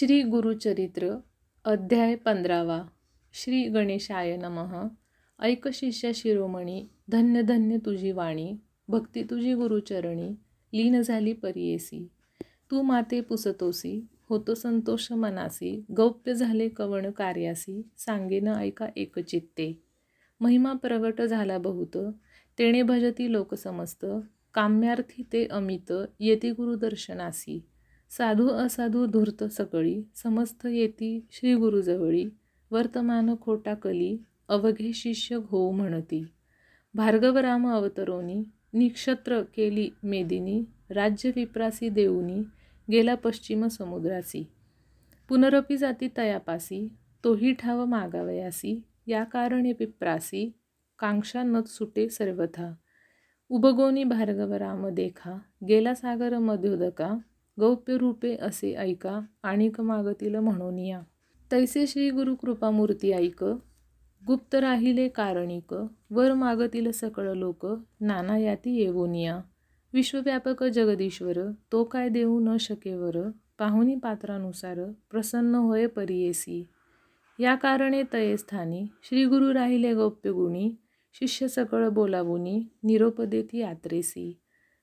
श्री गुरुचरित्र अध्याय पंधरावा. श्री गणेशाय नमः. ऐक शिष्य शिरोमणी धन्य धन्य तुझी वाणी भक्ती तुझी गुरुचरणी लीन झाली परियेसी तू माते पुसतोसी होतो संतोष मनासी गौप्य झाले कवण कार्यासी सांगेन ऐका एकचित्ते महिमा प्रगट झाला बहुत तेणे भजती लोक समस्त काम्यार्थी ते अमित येते गुरुदर्शनासी. साधू असाधू धूर्त सकळी समस्त येती श्री गुरुजवळी वर्तमान खोटा कली अवघे शिष्य घो म्हणती. भार्गवराम अवतरोनी निक्षत्र केली मेदिनी राज्य विप्रासी देऊनी गेला पश्चिम समुद्रासी. पुनरपी जाती तयापासी तोही ठाव मागावयासी या कारणे विप्रासी कांक्षा न सुटे सर्वथा. उबगोनी भार्गवराम देखा गेला सागर मध्योदका गौप्य रूपे असे ऐका आणिक मागतील म्हणून या. तैसे श्री गुरु कृपामूर्ती ऐक गुप्त राहिले कारणिक वर मागतील सकळ लोक नाना याती येऊन या. विश्वव्यापक जगदीश्वर तो काय देऊ न शकेवर पाहुनी पात्रानुसार प्रसन्न होय परियेसी. या कारणे तये स्थानी श्री गुरु राहिले गौप्य गुणी शिष्य सकळ बोलावुनी निरोप देती यात्रेसी.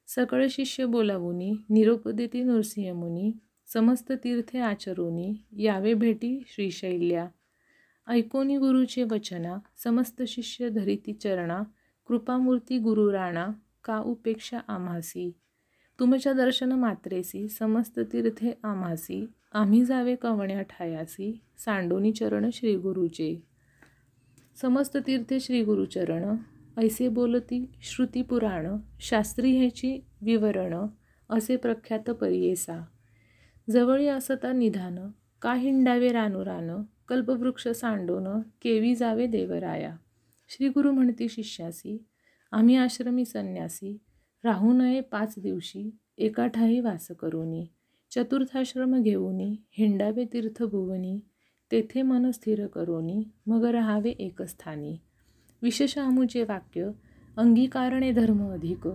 सकळ शिष्य बोलावुनी निरोपदेती नृसिंहमुनी समस्त तीर्थे आचरोनी यावे भेटी श्रीशैल्या. ऐकोनी गुरुचे वचना समस्त शिष्य धरिती चरणा कृपामूर्ती गुरु राणा का उपेक्षा आम्हासी? तुमच्या दर्शन मात्रेसी समस्त तीर्थे आम्हासी आम्ही जावे कवण्या ठायासी सांडोनी चरण श्रीगुरुचे. समस्त तीर्थे श्री गुरुचरण ऐसे बोलती श्रुती पुराण शास्त्री ह्याची विवरणं असे प्रख्यात परियेसा. जवळी असता निधान का हिंडावे रानुरानं कल्पवृक्ष सांडोनं केवी जावे देवराया. श्री गुरु म्हणती शिष्यासी आम्ही आश्रमी संन्यासी राहू नये पाच दिवशी एका ठाई वास करूनी. चतुर्थाश्रम घेऊनी हिंडावे तीर्थभुवनी तेथे मन स्थिर करोनी मग राहावे एकस्थानी. विशेषामुचे वाक्य अंगीकारणे धर्म अधिक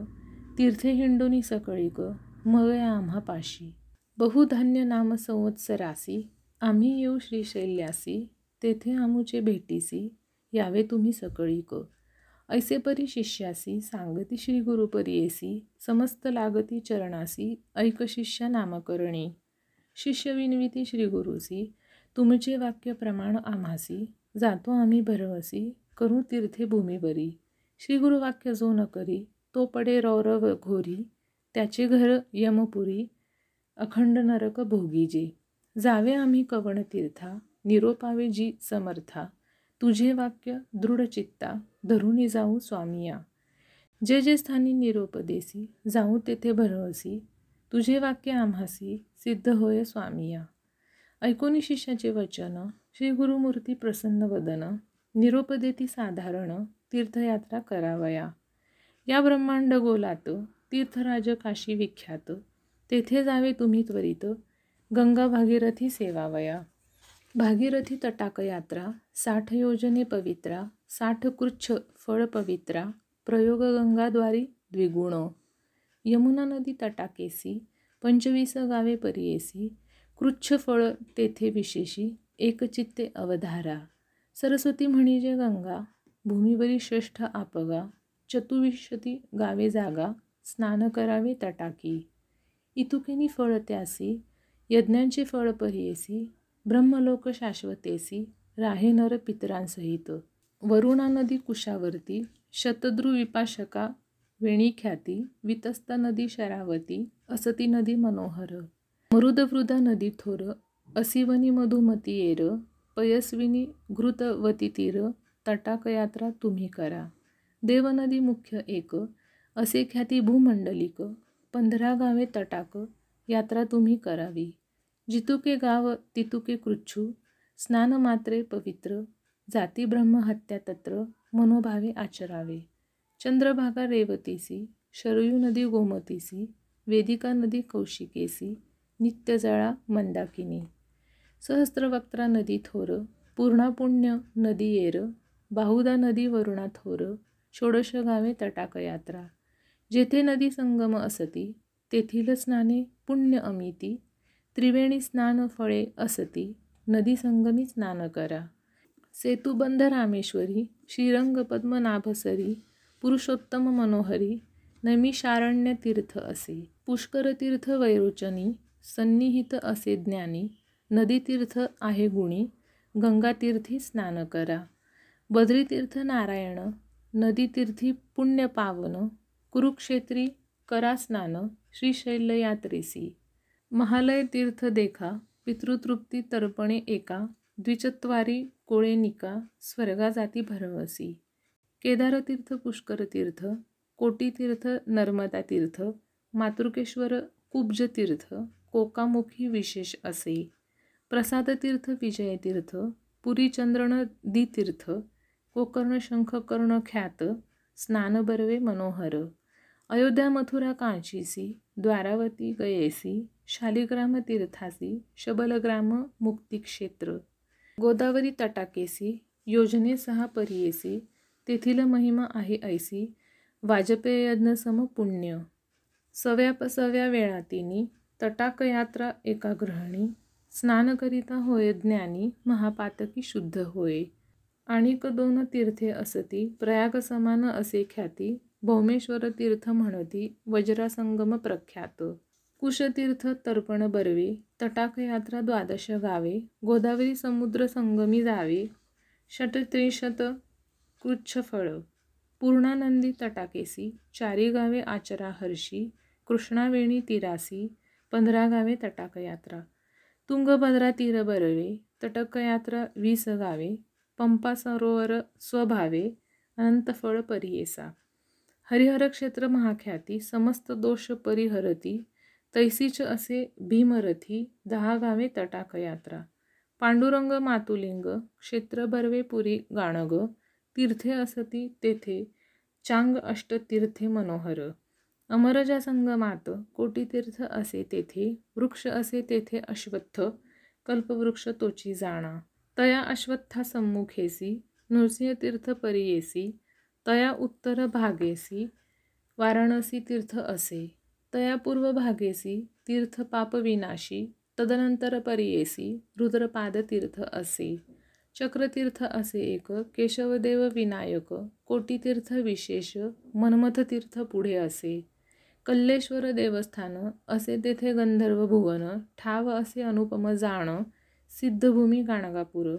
तीर्थे हिंडोनी सकळीक मग आम्हा पाशी। बहुधान्य नाम संवत्सरासी आम्ही येऊ श्रीशैल्यासी तेथे आमुचे भेटीसी यावे तुम्ही सकळीक। ऐसे परी शिष्यासी सांगती श्री गुरुपरियेसी समस्त लागती चरणासी ऐक शिष्य नामकरणी। शिष्य विनविती श्री गुरुसी तुमचे वाक्य प्रमाण आम्हासी जातो आम्ही भरवसी। करू तीर्थे भूमीवरी श्री जो न करी तो पडे रौरव घोरी त्याचे घर यमपुरी अखंड नरक भोगीजी. जावे आम्ही कवण तीर्था निरोपावे जी समर्था. तुझे वाक्य दृढचित्ता धरुणी जाऊ स्वामिया जे जे स्थानी निरोप देसी जाऊ तेथे भरवसी. तुझे वाक्य आम्हासी सिद्ध होय स्वामिया ऐकोनी शिष्याचे वचन श्री गुरुमूर्ती प्रसन्न वदन. निरोपदेती साधारण तीर्थयात्रा करावया. या ब्रह्मांड गोलात तीर्थराज काशी विख्यात. तेथे जावे तुम्ही त्वरित. गंगा भागीरथी सेवावया. भागीरथी तटाक यात्रा साठ योजने पवित्रा साठ कृच्छ फळ पवित्रा प्रयोग गंगाद्वारी द्विगुण. यमुना नदी तटाकेसी पंचवीस गावे परियेसी कृच्छ फळ तेथे विशेषी एकचित्ते अवधारा. सरस्वती म्हणजे गंगा भूमीवरी श्रेष्ठ आपगा चतुविशती गावे जागा स्नान करावे तटाकी. इतुकेनी फळ त्यासी यज्ञांचे फळ परियेसी ब्रह्मलोक शाश्वतेसी राहे नर पितरांसहित. वरुणा नदी कुशावर्ती शतद्रु विपाशका वेणीख्याती वितस्ता नदी शरावती असती नदी मनोहर. मरुदवृदा नदी थोर असिवनी मधुमती येर पयस्विनी घृतवती तीर तटाकयात्रा तुम्ही करा. देवनदी मुख्य एक असे ख्याती भूमंडलिक पंधरा गावे तटाक यात्रा तुम्ही करावी. जितुके गाव तितुके कृच्छू स्नान मात्रे पवित्र जाती ब्रह्महत्या तत्र मनोभावे आचरावे. चंद्रभागा रेवतीसी शरयू नदी गोमतीसी वेदिका नदी कौशिकेसी नित्यजळा मंदाकिनी. सहस्त्रवक्त्रा नदी थोर पूर्णापुण्य नदी येर बाहुदा नदी वरुणा थोर षोडश गावे तटाक यात्रा जेथे नदी संगम असती तेथील स्नाने पुण्य अमिती त्रिवेणी स्नान फळे असती नदी संगमी स्नान करा. सेतुबंध रामेश्वरी श्रीरंग पद्मनाभसरी पुरुषोत्तम मनोहरी नैमिषारण्य तीर्थ असे. पुष्कर तीर्थ वैरोचनी सन्निहित असे ज्ञानी नदीतीर्थ आहे गुणी गंगातीर्थी स्नान करा. बद्रीतीर्थ नारायण नदीतीर्थी पुण्य पावन कुरुक्षेत्री करा स्नान श्रीशैल यात्रेसी. महालय तीर्थ देखा पितृतृप्ती तर्पणे एका द्विचत्वारी कोळेनिका स्वर्गा जाती भरवसी. केदारतीर्थ पुष्करतीर्थ कोटीतीर्थ नर्मदा तीर्थ मातृकेश्वर कुब्जतीर्थ कोकामुखी विशेष असे. प्रसादतीर्थ विजयतीर्थ पुरीचंद्रण दितीर्थ गोकर्ण शंखकर्ण ख्यात स्नानबर्वे मनोहर अयोध्या मथुरा कांचीसी द्वारावती गयेसी शालिग्राम तीर्थासी शबलग्राम मुक्तिक्षेत्र गोदावरी तटाकेसी योजने सहा परियेसी तेथील महिमा आहे ऐसी वाजपेय यज्ञ सम पुण्य सव्यापसव्या वेळातिनी तटाकयात्रा एका ग्रहणी स्नान करिता होय ज्ञानी महापातकी शुद्ध होय. आणिक दोन तीर्थे असती प्रयाग समान असे ख्याती भौमेश्वर तीर्थ म्हणती वज्रासंगम प्रख्यात. कुशतीर्थ तर्पण बर्वे तटाकयात्रा द्वादश गावे गोदावरी समुद्र संगमी जावे षटत्रिशत कृच्छफळ पूर्णानंदी तटाकेसी चारी गावे आचरा हर्षी कृष्णावेणी तिरासी पंधरा गावे तटाकयात्रा तुंगभद्रा तीर बरवे तटकयात्रा वीस गावे पंपा सरोवर स्वभावे अनंतफळ परियेसा. हरिहर क्षेत्र महाख्याती समस्त दोष परिहरती तैसीच असे भीमरथी दहा गावे तटाकयात्रा. पांडुरंग मातुलिंग क्षेत्र बर्वे पुरी गाणग तीर्थे असती तेथे चांग अष्टतीर्थे मनोहर. अमरजा संगमात कोटीतीर्थ असे तेथे वृक्ष असे तेथे अश्वत्थ कल्पवृक्ष तोची जाणा तया अश्वत्था सम्मुखेसी नृसिंहतीर्थ परियेसी तया उत्तर भागेसी वाराणसी तीर्थ असे तया पूर्व भागेसी तीर्थ पापविनाशी तदनंतर परियेसी रुद्रपाद तीर्थ असे चक्रतीर्थ असे एक केशवदेव विनायक कोटीतीर्थ विशेष मन्मथतीर्थ पुढे असे कल्लेश्वर देवस्थान असे तेथे गंधर्व भुवन ठाव असे अनुपम जाण सिद्धभूमी गाणगापूर.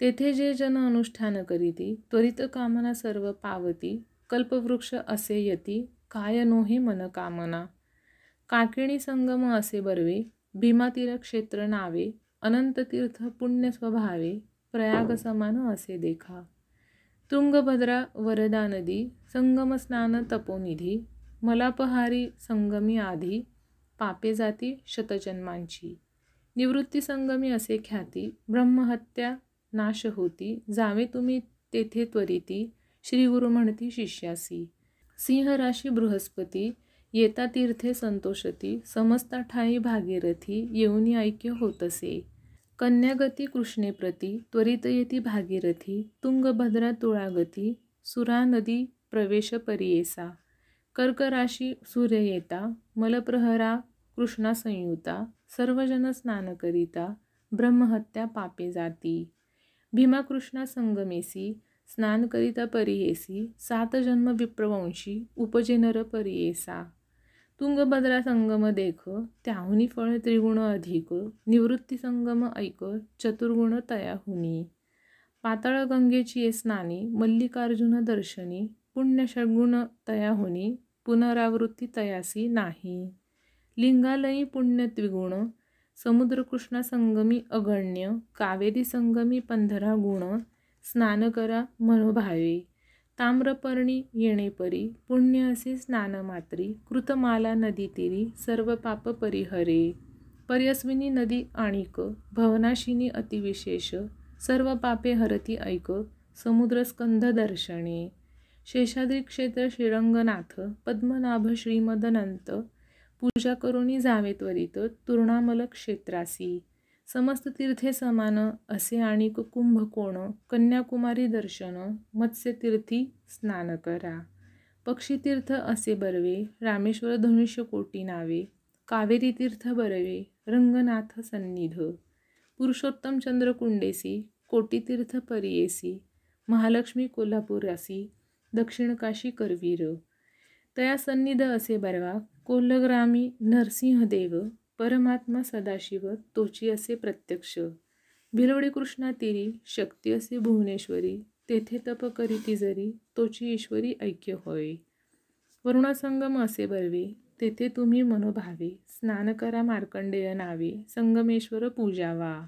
तेथे जे जन अनुष्ठान करीती त्वरित कामना सर्व पावती कल्पवृक्ष असे यती काय नोहे मनकामना काकिणी संगम असे बर्वे भीमातीर क्षेत्र नावे अनंततीर्थ पुण्य स्वभावे प्रयाग समान असे देखा. तुंगभद्रा वरदा नदी संगम स्नान तपोनिधी मलापहारी संगमी आधी पापे जाती शतजन्मांची. निवृत्ती संगमी असे ख्याती ब्रह्महत्या नाश होती जावे तुम्ही तेथे त्वरिती श्रीगुरु म्हणती शिष्यासी. सिंहराशी बृहस्पती येता तीर्थे संतोषती समस्ता ठाई भागीरथी येऊनी ऐक्य होतसे. कन्यागती कृष्णेप्रती त्वरित येती भागीरथी तुंगभद्रा तुळागती सुरा नदी प्रवेश परियेसा. कर्कराशी सूर्य येता मलप्रहरा कृष्णा संयुता सर्वजन स्नान करिता ब्रह्महत्या पापे जाती. भीमाकृष्णा संगमेसी स्नान करिता परियेसी सात जन्म विप्रवंशी उपजेनर परियेसा. तुंगभद्रा संगम देख त्याहुनी फळ त्रिगुण अधिक निवृत्ती संगम ऐक चतुर्गुण तयाहुनी पाताळ गंगेची स्नानी मल्लिकार्जुन दर्शनी पुण्यशगुण तया होनी पुनरावृत्ती तयासी नाही. लिंगालयी पुण्य त्रिगुण समुद्रकृष्णा संगमी अगण्य कावेरी संगमी पंधरा गुण स्नान करा मनोभावे ताम्रपर्णी येणेपरी पुण्य असे स्नानमात्री कृतमाला नदी तिरी सर्व पाप परिहरे. पर्यस्विनी नदी आणिक भवनाशिनी अतिविशेष सर्व पापे हरती ऐक समुद्रस्कंध दर्शने. शेषाद्री क्षेत्र श्रीरंगनाथ पद्मनाभ श्रीमदनंत पूजा करुणी जावे त्वरित तूर्णामल क्षेत्रासी. समस्त तीर्थे समान असे आणि कुंभकोण कन्याकुमारी दर्शन मत्स्यतीर्थी स्नान करा. पक्षीतीर्थ असे बर्वे रामेश्वर धनुष्य कोटी नावे कावेरी तीर्थ बरवे रंगनाथ सन्निध. पुरुषोत्तम चंद्रकुंडेसी कोटीतीर्थ परियेसी महालक्ष्मी कोल्हापुरासी दक्षिण काशी करवीर। तया सन्निध असे बरवा कोल्हग्रामी नरसिंहदेव परमात्मा सदाशिव तोची असे प्रत्यक्ष। भिलवडी कृष्णा तिरी शक्ती असे भुवनेश्वरी तेथे तप करीती जरी तोची ईश्वरी ऐक्य होय। वरुणासंगम असे बरवे तेथे तुम्ही मनोभावे स्नान करा मार्कंडेय नावे संगमेश्वर पूजावा।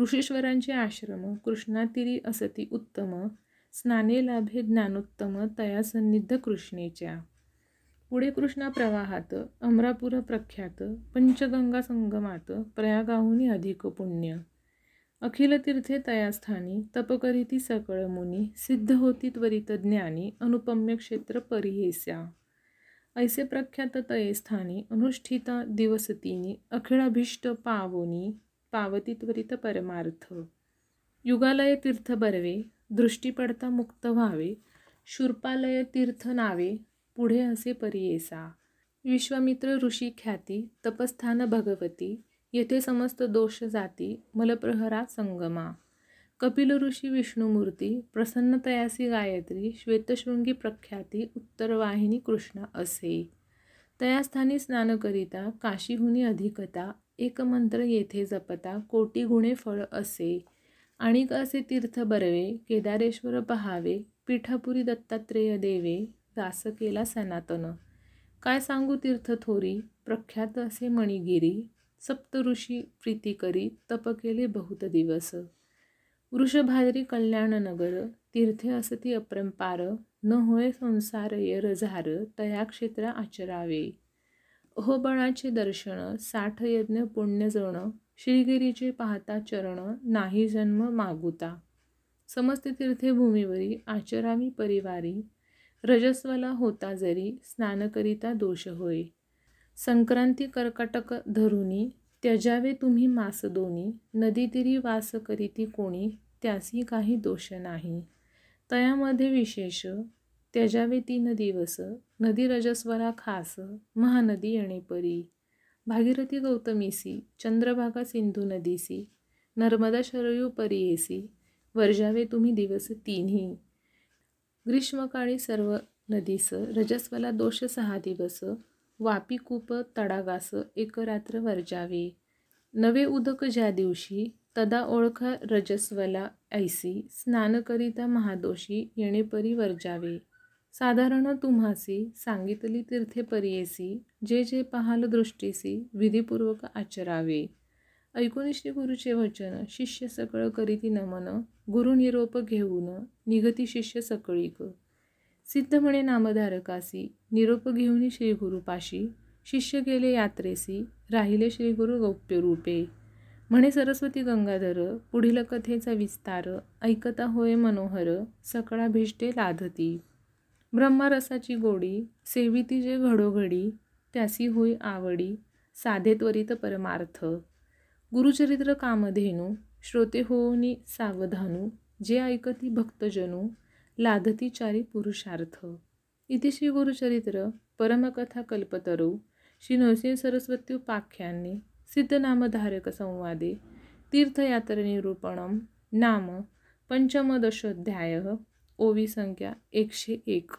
ऋषीश्वरांचे आश्रम कृष्णातिरी असती उत्तम। स्नाने लाभे ज्ञानोत्तम तया सन्निध कृष्णेच्या. पुढे कृष्णा प्रवाहात अमरापूर प्रख्यात पंचगंगा संगमात प्रयागाहुनी अधिक पुण्य. अखिल तीर्थे तयास्थानी तप करीती सकळ मुनी सिद्ध होती त्वरित ज्ञानी अनुपम्य क्षेत्र परिहेस्या. ऐसे प्रख्यात तये स्थानी अनुष्ठिता दिवसतीनी अखिळाभीष्ट पावोनी पावती त्वरित परमार्थ. युगालय तीर्थ बर्वे दृष्टीपडता मुक्त व्हावे. शूर्पालय तीर्थ नावे पुढे असे परियेसा विश्वामित्र ऋषी ख्याती तपस्थान भगवती येथे समस्त दोष जाती मलप्रहरा संगमा. कपिल ऋषी विष्णुमूर्ती प्रसन्नतयासी गायत्री श्वेतशृंगी प्रख्याती उत्तरवाहिनी कृष्ण असे. तयास्थानी स्नान करिता काशीहुनी अधिकता एक मंत्र येथे जपता कोटी गुणे फळ असे. आणि असे तीर्थ बरवे केदारेश्वर पहावे पीठापुरी दत्तात्रेय देवे दास केला सनातन. काय सांगू तीर्थ थोरी? प्रख्यात असे मणिगिरी सप्तऋषी प्रीती करी तप केले बहुत दिवस. वृषभाद्री कल्याणनगर तीर्थे असती अपरंपार न होय संसार ये रझार तया क्षेत्र आचरावे. अहोबळाचे दर्शन साठ यज्ञ पुण्यजण श्रीगिरीचे पाहता चरण नाही जन्म मागुता. समस्त तीर्थभूमीवरी आचरामी परिवारी रजस्वला होता जरी स्नानकरिता दोष होय. संक्रांती कर्कटक धरुनी त्यजावे तुम्ही मास दोनी नदी तिरी वास करीती कोणी त्यासी काही दोष नाही. तयामध्ये विशेष त्यजावे तीन दिवस नदी रजस्वरा खास महानदी येणे परी भागीरथी गौतमीसी चंद्रभागा सिंधू नदीसी नर्मदा शरयू परियेसी वर्जावे तुम्ही दिवस तिन्ही ग्रीष्मकाळी सर्व नदीस रजस्वला दोष सहा दिवस वापी कूप तडागास एक रात्र वर्जावे नवे उदक ज्या दिवशी तदा ओळखा रजस्वला ऐसी स्नान करिता महादोषी येणेपरी वर्जावे. साधारण तुम्हासी सांगितली तीर्थे परियेसी जे जे पाहाल दृष्टीसी विधीपूर्वक आचरावे. ऐकून श्री गुरुचे वचन शिष्य सकळ करीती नमन गुरु निरोप घेऊन निगती शिष्य सकळीक. सिद्ध म्हणे नामधारकासी निरोप घेऊन श्री गुरुपाशी शिष्य गेले यात्रेसी राहिले श्री गुरु गौप्य रूपे. म्हणे सरस्वती गंगाधर पुढील कथेचा विस्तार ऐकता होय मनोहर सकळा भिष्टे लाधती. ब्रह्मरसाची गोडी सेविती जे घडोघडी त्यासी होई आवडी साधे त्वरित परमार्थ. गुरुचरित्र कामधेनू श्रोते होनी सावधानू जे ऐकती भक्तजनू लाधती चारी पुरुषार्थ. इथे श्री गुरुचरित्र परमकथा कल्पतरू श्री नरसिंह सरस्वती उपाख्याने सिद्धनामधारक संवादे तीर्थयात्रनिरूपणं नाम पंचमदशोध्याय ओवी संख्या एकशे एक.